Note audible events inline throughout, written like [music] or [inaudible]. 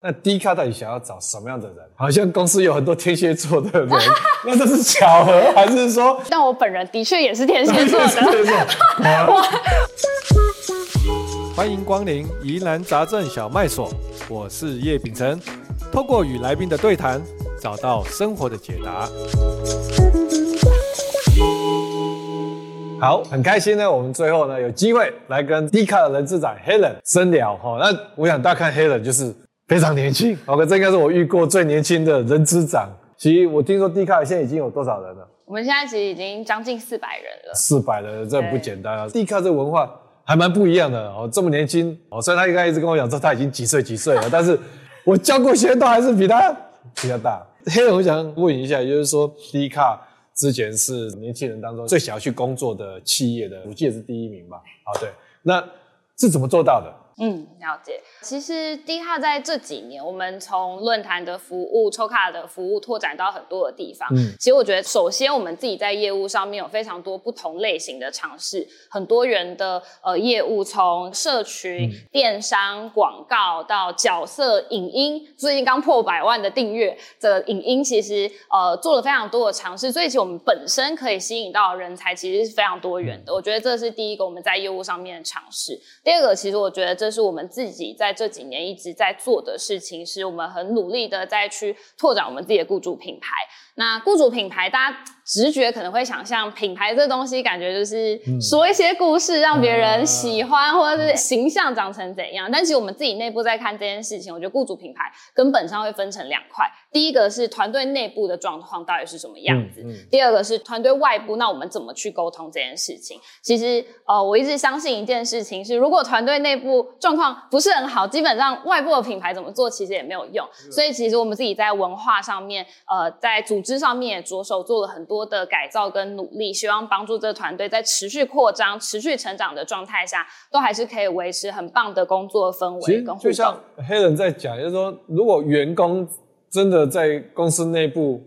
那 D 卡到底想要找什么样的人？好像公司有很多天蝎座的人，[laughs] 那这是巧合还是说？[laughs] 但我本人的确也是天蝎座的。[laughs] 欢迎光临疑难杂症小卖所，我是叶秉成，透过与来宾的对谈，找到生活的解答。好，很开心呢，我们最后呢有机会来跟 D 卡的人事长 Helen 深聊哈。那我想大家看 Helen 就是。非常年轻，[laughs] OK，这应该是我遇过最年轻的人之长。其实我听说 D 卡现在已经有多少人了？我们现在其实已经将近四百人了。四百人，这不简单啊！D 卡这个文化还蛮不一样的哦，这么年轻哦。虽然他应该一直跟我讲说他已经几岁几岁了，[laughs] 但是我教过学生都还是比他比较大。黑人，我想问一下，就是说 D 卡之前是年轻人当中最想要去工作的企业的，我记得是第一名吧？啊，对，那是怎么做到的？嗯，了解。其实 D 卡在这几年，我们从论坛的服务、抽卡的服务拓展到很多的地方。嗯，其实我觉得，首先我们自己在业务上面有非常多不同类型的尝试，很多元的呃业务，从社群、电商、广告到角色、影音，最近刚破百万的订阅的影音，其实呃做了非常多的尝试。所以，其实我们本身可以吸引到人才，其实是非常多元的。我觉得这是第一个我们在业务上面的尝试。第二个，其实我觉得。这是我们自己在在这几年一直在做的事情，是我们很努力的在去拓展我们自己的雇主品牌。那雇主品牌，大家直觉可能会想象品牌这东西，感觉就是说一些故事，让别人喜欢，或者是形象长成怎样。但其实我们自己内部在看这件事情，我觉得雇主品牌根本上会分成两块。第一个是团队内部的状况到底是什么样子，第二个是团队外部，那我们怎么去沟通这件事情？其实呃，我一直相信一件事情是，如果团队内部状况不是很好，基本上外部的品牌怎么做其实也没有用。所以其实我们自己在文化上面，呃，在组织。之上面也着手做了很多的改造跟努力，希望帮助这个团队在持续扩张、持续成长的状态下，都还是可以维持很棒的工作氛围跟互动。就像黑人在讲，就是说，如果员工真的在公司内部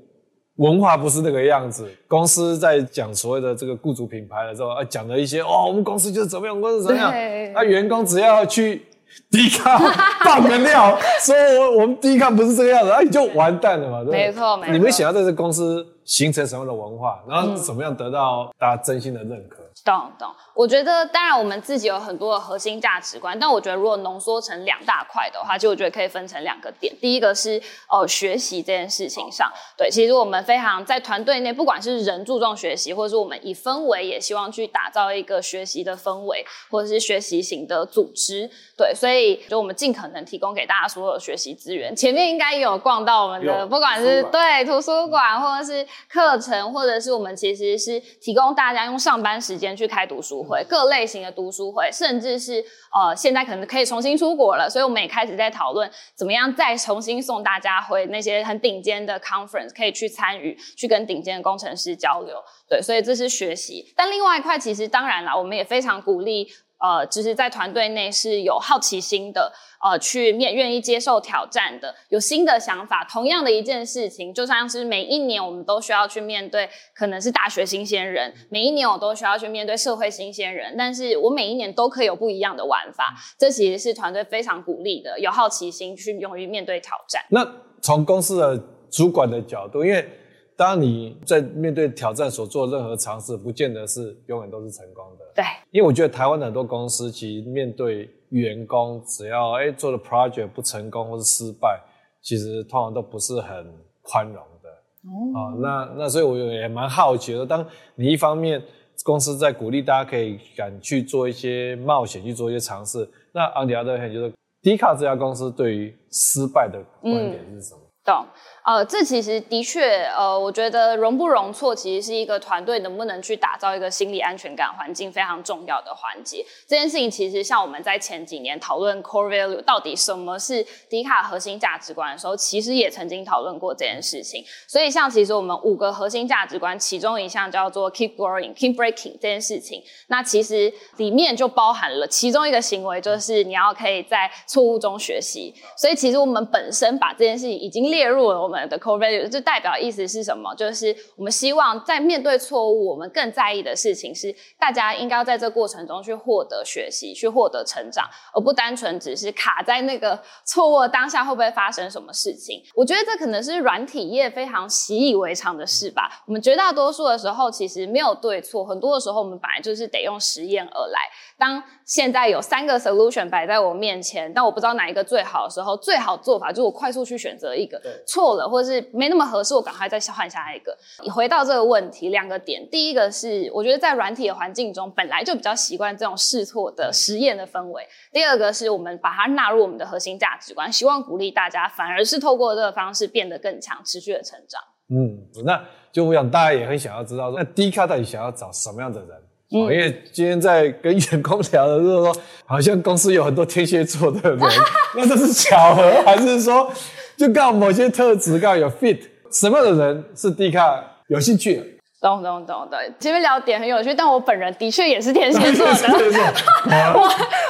文化不是那个样子，公司在讲所谓的这个雇主品牌的时候，啊，讲了一些哦，我们公司就是怎么样，公司怎么样，那员工只要去。D 卡爆个料，说我我们 D 卡不是这个样子，那你就完蛋了嘛，对不对？没错，没错。你们想要在这公司形成什么样的文化，然后怎么样得到大家真心的认可？懂懂，我觉得当然我们自己有很多的核心价值观，但我觉得如果浓缩成两大块的话，就我觉得可以分成两个点。第一个是呃学习这件事情上，对，其实我们非常在团队内，不管是人注重学习，或者是我们以氛围也希望去打造一个学习的氛围，或者是学习型的组织，对，所以就我们尽可能提供给大家所有的学习资源。前面应该也有逛到我们的，不管是对图书馆，或者是课程，或者是我们其实是提供大家用上班时间。去开读书会，各类型的读书会，甚至是呃，现在可能可以重新出国了，所以我们也开始在讨论怎么样再重新送大家回那些很顶尖的 conference，可以去参与，去跟顶尖的工程师交流。对，所以这是学习。但另外一块，其实当然啦，我们也非常鼓励。呃，就是在团队内是有好奇心的，呃，去面愿意接受挑战的，有新的想法。同样的一件事情，就像是每一年我们都需要去面对，可能是大学新鲜人，每一年我都需要去面对社会新鲜人，但是我每一年都可以有不一样的玩法。这其实是团队非常鼓励的，有好奇心去勇于面对挑战。那从公司的主管的角度，因为当你在面对挑战所做任何尝试，不见得是永远都是成功的。对，因为我觉得台湾的很多公司其实面对员工，只要哎做的 project 不成功或是失败，其实通常都不是很宽容的。哦，啊，那那所以我也蛮好奇的，当你一方面公司在鼓励大家可以敢去做一些冒险，去做一些尝试，那 on the other hand 就是 D 卡这家公司对于失败的观点是什么？嗯呃，这其实的确，呃，我觉得容不容错，其实是一个团队能不能去打造一个心理安全感环境非常重要的环节。这件事情其实像我们在前几年讨论 core value 到底什么是迪卡核心价值观的时候，其实也曾经讨论过这件事情。所以像其实我们五个核心价值观，其中一项叫做 keep growing, keep breaking 这件事情，那其实里面就包含了其中一个行为，就是你要可以在错误中学习。所以其实我们本身把这件事情已经列列入了我们的 core value，这代表意思是什么？就是我们希望在面对错误，我们更在意的事情是，大家应该要在这过程中去获得学习，去获得成长，而不单纯只是卡在那个错误当下会不会发生什么事情。我觉得这可能是软体业非常习以为常的事吧。我们绝大多数的时候其实没有对错，很多的时候我们本来就是得用实验而来。当现在有三个 solution 摆在我面前，但我不知道哪一个最好的时候，最好做法就是我快速去选择一个，错了或者是没那么合适，我赶快再换下一个。你回到这个问题，两个点，第一个是我觉得在软体的环境中本来就比较习惯这种试错的实验的氛围，第二个是我们把它纳入我们的核心价值观，希望鼓励大家反而是透过这个方式变得更强，持续的成长。嗯，那就我想大家也很想要知道，那 D 卡到底想要找什么样的人？嗯、因为今天在跟员工聊的时候说，好像公司有很多天蝎座的人，[laughs] 那这是巧合，还是说就靠某些特质靠有 fit？什么样的人是 D 卡有兴趣？懂懂懂，对，前面聊点很有趣，但我本人的确也是天蝎座的。[laughs] [laughs] 我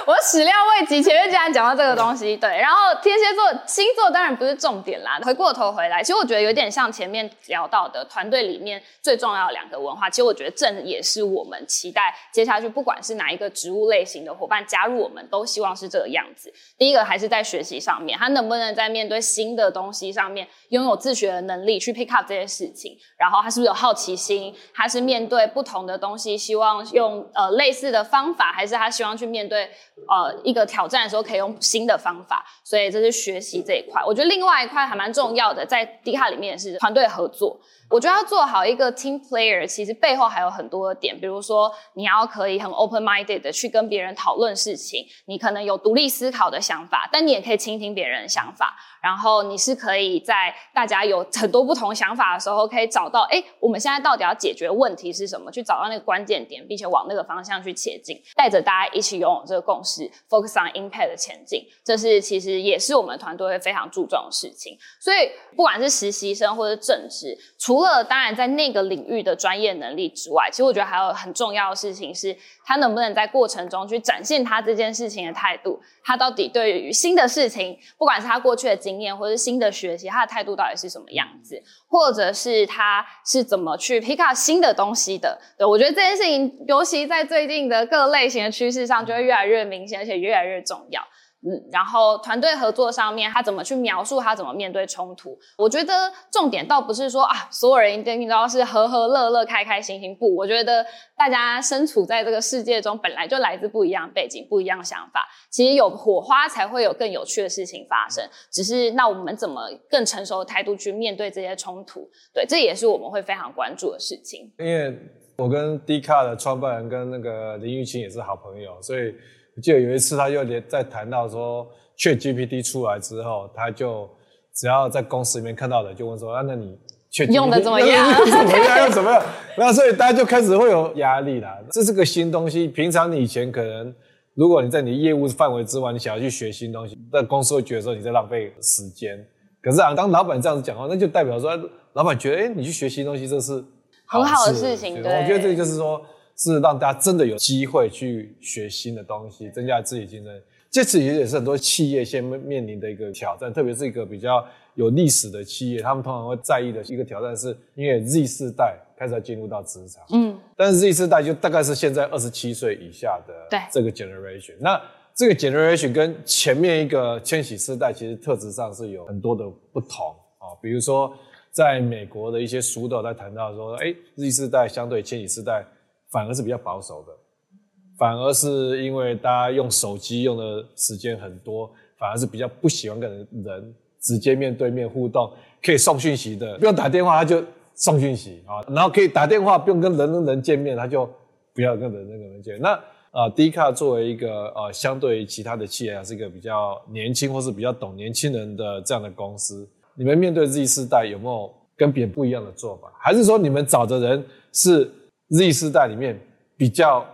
我始料未及，前面竟然讲到这个东西，对。然后天蝎座星座当然不是重点啦，回过头回来，其实我觉得有点像前面聊到的团队里面最重要的两个文化。其实我觉得正也是我们期待接下去，不管是哪一个职务类型的伙伴加入，我们都希望是这个样子。第一个还是在学习上面，他能不能在面对新的东西上面拥有自学的能力，去 pick up 这些事情，然后他是不是有好奇心？他是面对不同的东西，希望用呃类似的方法，还是他希望去面对呃一个挑战的时候可以用新的方法？所以这是学习这一块。我觉得另外一块还蛮重要的，在 D 卡里面是团队合作。我觉得要做好一个 team player，其实背后还有很多点，比如说你要可以很 open minded 的去跟别人讨论事情，你可能有独立思考的想法，但你也可以倾听别人的想法。然后你是可以在大家有很多不同想法的时候，可以找到，哎，我们现在到底要解决问题是什么？去找到那个关键点，并且往那个方向去前进，带着大家一起拥有这个共识，focus on impact 的前进。这是其实也是我们团队会非常注重的事情。所以不管是实习生或者正职，除了当然在那个领域的专业能力之外，其实我觉得还有很重要的事情是，他能不能在过程中去展现他这件事情的态度。他到底对于新的事情，不管是他过去的经验，或是新的学习，他的态度到底是什么样子，或者是他是怎么去 pick up 新的东西的？对，我觉得这件事情，尤其在最近的各类型的趋势上，就会越来越明显，而且越来越重要。嗯，然后团队合作上面，他怎么去描述他怎么面对冲突？我觉得重点倒不是说啊，所有人一定都要是和和乐乐、开开心心。不，我觉得大家身处在这个世界中，本来就来自不一样背景、不一样的想法。其实有火花，才会有更有趣的事情发生。只是那我们怎么更成熟的态度去面对这些冲突？对，这也是我们会非常关注的事情。因为我跟 D 卡的创办人跟那个林玉清也是好朋友，所以。我记得有一次，他就连在谈到说，ChatGPT 出来之后，他就只要在公司里面看到的，就问说：“啊，那你 ChatGPT 用的 [laughs] 怎么样？用怎么样？用怎么样？”那所以大家就开始会有压力啦。这是个新东西，平常你以前可能，如果你在你业务范围之外，你想要去学新东西，那公司会觉得说你在浪费时间。可是啊，当老板这样子讲话，那就代表说，老板觉得，哎、欸，你去学新东西，这是很好的事情。对，我觉得这就是说。是让大家真的有机会去学新的东西，增加自己竞争力。这次也也是很多企业现面面临的一个挑战，特别是一个比较有历史的企业，他们通常会在意的一个挑战，是因为 Z 世代开始要进入到职场。嗯，但是 Z 世代就大概是现在二十七岁以下的这个 generation。那这个 generation 跟前面一个千禧世代其实特质上是有很多的不同啊。比如说，在美国的一些书都有在谈到说，哎，Z 世代相对千禧世代。反而是比较保守的，反而是因为大家用手机用的时间很多，反而是比较不喜欢跟人直接面对面互动，可以送讯息的，不用打电话他就送讯息啊，然后可以打电话不用跟人跟人见面，他就不要跟人跟人见面。那啊，D 卡作为一个呃，相对于其他的企业还是一个比较年轻或是比较懂年轻人的这样的公司，你们面对 Z 世代有没有跟别人不一样的做法？还是说你们找的人是？Z 世代里面比较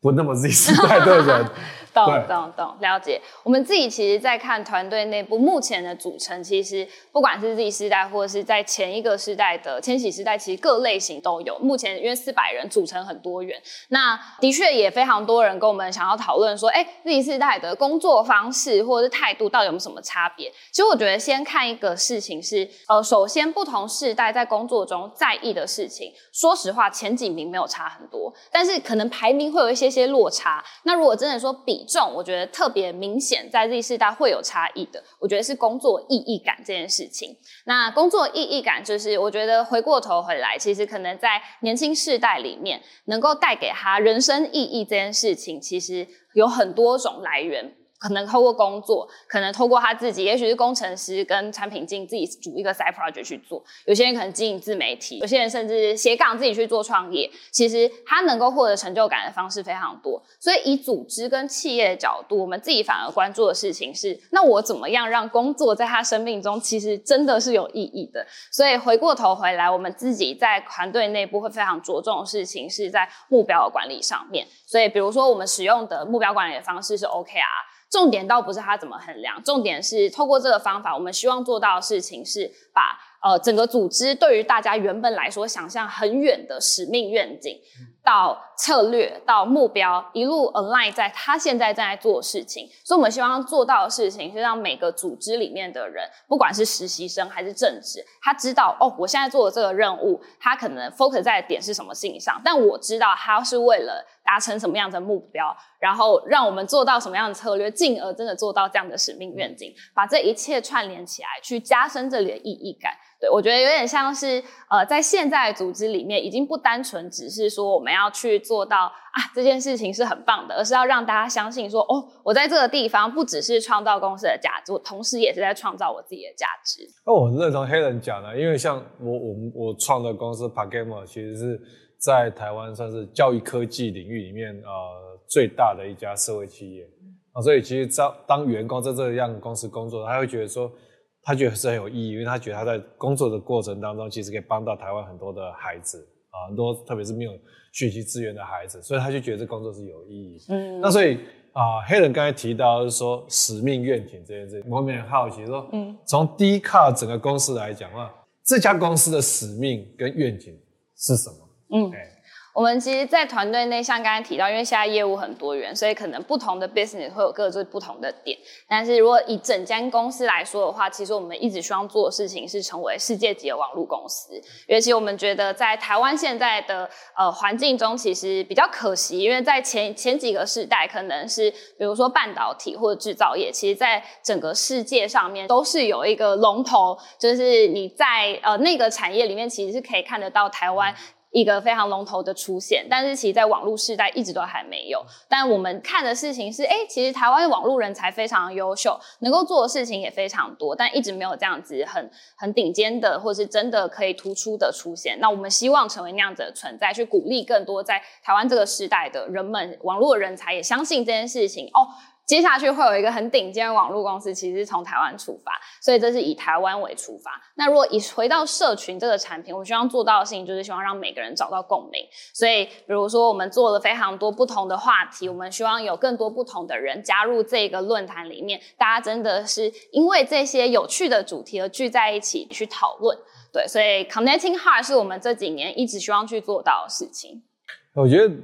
不那么 Z 世代的人，[laughs] 懂懂懂，了解。我们自己其实，在看团队内部目前的组成，其实不管是 Z 世代，或者是在前一个世代的千禧世代，其实各类型都有。目前因为四百人组成很多元，那的确也非常多人跟我们想要讨论说，哎，Z 世代的工作方式或者是态度到底有没有什么差别？其实我觉得先看一个事情是，呃，首先不同世代在工作中在意的事情，说实话前几名没有差很多，但是可能排名会有一些些落差。那如果真的说比重，我觉得特别明显，在 Z 世代会有差异的。我觉得是工作意义感这件事情。那工作意义感，就是我觉得回过头回来，其实可能在年轻世代里面，能够带给他人生意义这件事情，其实有很多种来源。可能透过工作，可能透过他自己，也许是工程师跟产品经理自己组一个 side project 去做。有些人可能经营自媒体，有些人甚至斜杠自己去做创业。其实他能够获得成就感的方式非常多。所以以组织跟企业的角度，我们自己反而关注的事情是：那我怎么样让工作在他生命中其实真的是有意义的？所以回过头回来，我们自己在团队内部会非常着重的事情是在目标的管理上面。所以比如说我们使用的目标管理的方式是 OKR。重点倒不是它怎么衡量，重点是透过这个方法，我们希望做到的事情是把呃整个组织对于大家原本来说想象很远的使命愿景。到策略到目标，一路 align 在他现在正在做的事情，所以我们希望做到的事情是让每个组织里面的人，不管是实习生还是正职，他知道哦，我现在做的这个任务，他可能 focus 在的点是什么事情上，但我知道他是为了达成什么样的目标，然后让我们做到什么样的策略，进而真的做到这样的使命愿景，把这一切串联起来，去加深这里的意义感。对，我觉得有点像是，呃，在现在的组织里面，已经不单纯只是说我们要去做到啊这件事情是很棒的，而是要让大家相信说，哦，我在这个地方不只是创造公司的价值，我同时也是在创造我自己的价值。那我很认同黑人讲的，因为像我我我创的公司 PaGamO 其实是在台湾算是教育科技领域里面呃最大的一家社会企业啊，所以其实当当员工在这样公司工作，他会觉得说。他觉得是很有意义，因为他觉得他在工作的过程当中，其实可以帮到台湾很多的孩子啊，很多特别是没有学习资源的孩子，所以他就觉得这工作是有意义。嗯，那所以啊，Helen 刚才提到就是说使命愿景这件事情，我们很好奇说，嗯，从 Dcard 整个公司来讲的话，这家公司的使命跟愿景是什么？嗯。我们其实，在团队内，像刚才提到，因为现在业务很多元，所以可能不同的 business 会有各自不同的点。但是如果以整间公司来说的话，其实我们一直希望做的事情是成为世界级的网络公司。尤其我们觉得，在台湾现在的呃环境中，其实比较可惜，因为在前前几个世代，可能是比如说半导体或者制造业，其实在整个世界上面都是有一个龙头，就是你在呃那个产业里面，其实是可以看得到台湾。一个非常龙头的出现，但是其实，在网络世代一直都还没有。但我们看的事情是，哎，其实台湾的网络人才非常优秀，能够做的事情也非常多，但一直没有这样子很很顶尖的，或是真的可以突出的出现。那我们希望成为那样子的存在，去鼓励更多在台湾这个时代的人们，网络人才也相信这件事情哦。接下去会有一个很顶尖的网络公司，其实是从台湾出发，所以这是以台湾为出发。那如果以回到社群这个产品，我们希望做到的事情就是希望让每个人找到共鸣。所以，比如说我们做了非常多不同的话题，我们希望有更多不同的人加入这个论坛里面，大家真的是因为这些有趣的主题而聚在一起去讨论。对，所以 Connecting Heart 是我们这几年一直希望去做到的事情。我觉得。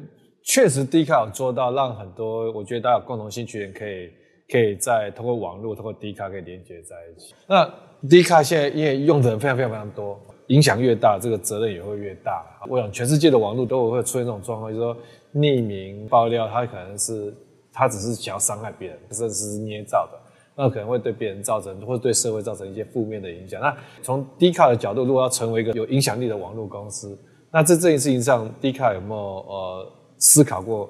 确实，Dcard 有做到让很多我觉得大家有共同兴趣的人可以可以在通过网络通过 Dcard 可以连接在一起。那 Dcard 现在因为用的人非常非常非常多，影响越大，这个责任也会越大。我想全世界的网络都会出现这种状况，就是说匿名爆料，他可能是他只是想要伤害别人，甚至是捏造的，那可能会对别人造成或者对社会造成一些负面的影响。那从 Dcard 的角度，如果要成为一个有影响力的网络公司，那在这件事情上，Dcard 有没有呃？思考过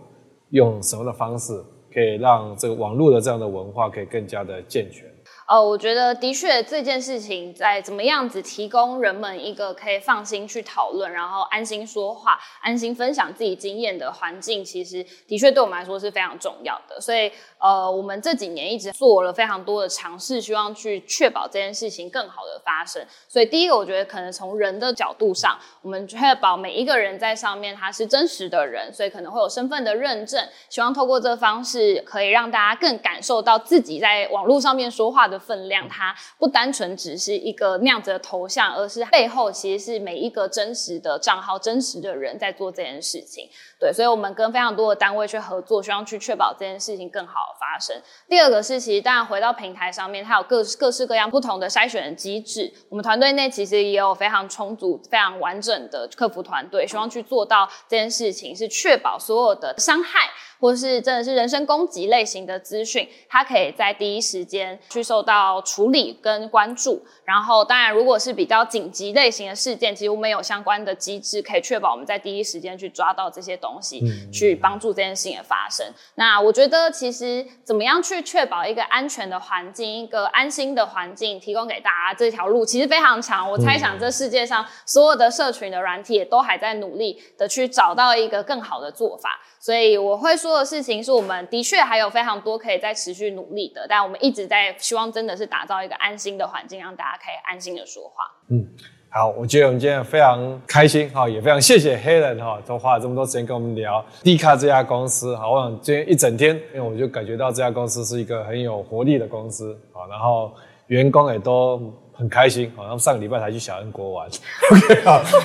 用什么的方式可以让这个网络的这样的文化可以更加的健全？呃，我觉得的确这件事情在怎么样子提供人们一个可以放心去讨论，然后安心说话、安心分享自己经验的环境，其实的确对我们来说是非常重要的。所以，呃，我们这几年一直做了非常多的尝试，希望去确保这件事情更好的发生。所以，第一个，我觉得可能从人的角度上，我们确保每一个人在上面他是真实的人，所以可能会有身份的认证。希望透过这方式，可以让大家更感受到自己在网络上面说话的分量，它不单纯只是一个那样子的头像，而是背后其实是每一个真实的账号、真实的人在做这件事情。对，所以我们跟非常多的单位去合作，希望去确保这件事情更好的发生。第二个是，其实当然回到平台上面，它有各各式各样不同的筛选机制。我们团队内其实也有非常充足、非常完整的客服团队，希望去做到这件事情，是确保所有的伤害。或是真的是人身攻击类型的资讯，它可以在第一时间去受到处理跟关注。然后，当然，如果是比较紧急类型的事件，几乎没有相关的机制可以确保我们在第一时间去抓到这些东西，嗯、去帮助这件事情的发生。那我觉得，其实怎么样去确保一个安全的环境，一个安心的环境，提供给大家这条路其实非常长。我猜想，这世界上所有的社群的软体也都还在努力的去找到一个更好的做法。所以我会说的事情是我们的确还有非常多可以再持续努力的，但我们一直在希望真的是打造一个安心的环境，让大家可以安心的说话。嗯，好，我觉得我们今天非常开心哈，也非常谢谢 Helen 哈，都花了这么多时间跟我们聊 Dcard 这家公司。好，我想今天一整天，因为我就感觉到这家公司是一个很有活力的公司，好，然后员工也都。很开心，好像上个礼拜才去小恩国玩，[laughs] OK，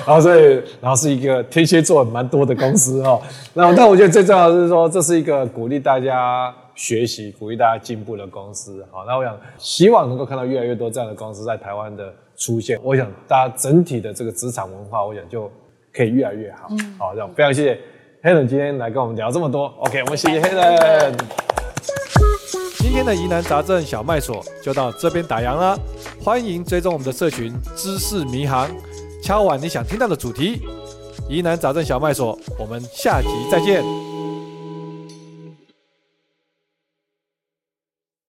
然后所以，然后是一个天蝎座蛮多的公司哈，那但我觉得最重要的是说，这是一个鼓励大家学习、鼓励大家进步的公司，好，那我想希望能够看到越来越多这样的公司在台湾的出现，我想大家整体的这个职场文化，我想就可以越来越好，好，这样非常谢谢 Helen 今天来跟我们聊这么多，OK，我们谢谢 Helen。今天的疑难杂症小麦所就到这边打烊了，欢迎追踪我们的社群知识迷航，敲碗你想听到的主题，疑难杂症小麦所，我们下集再见。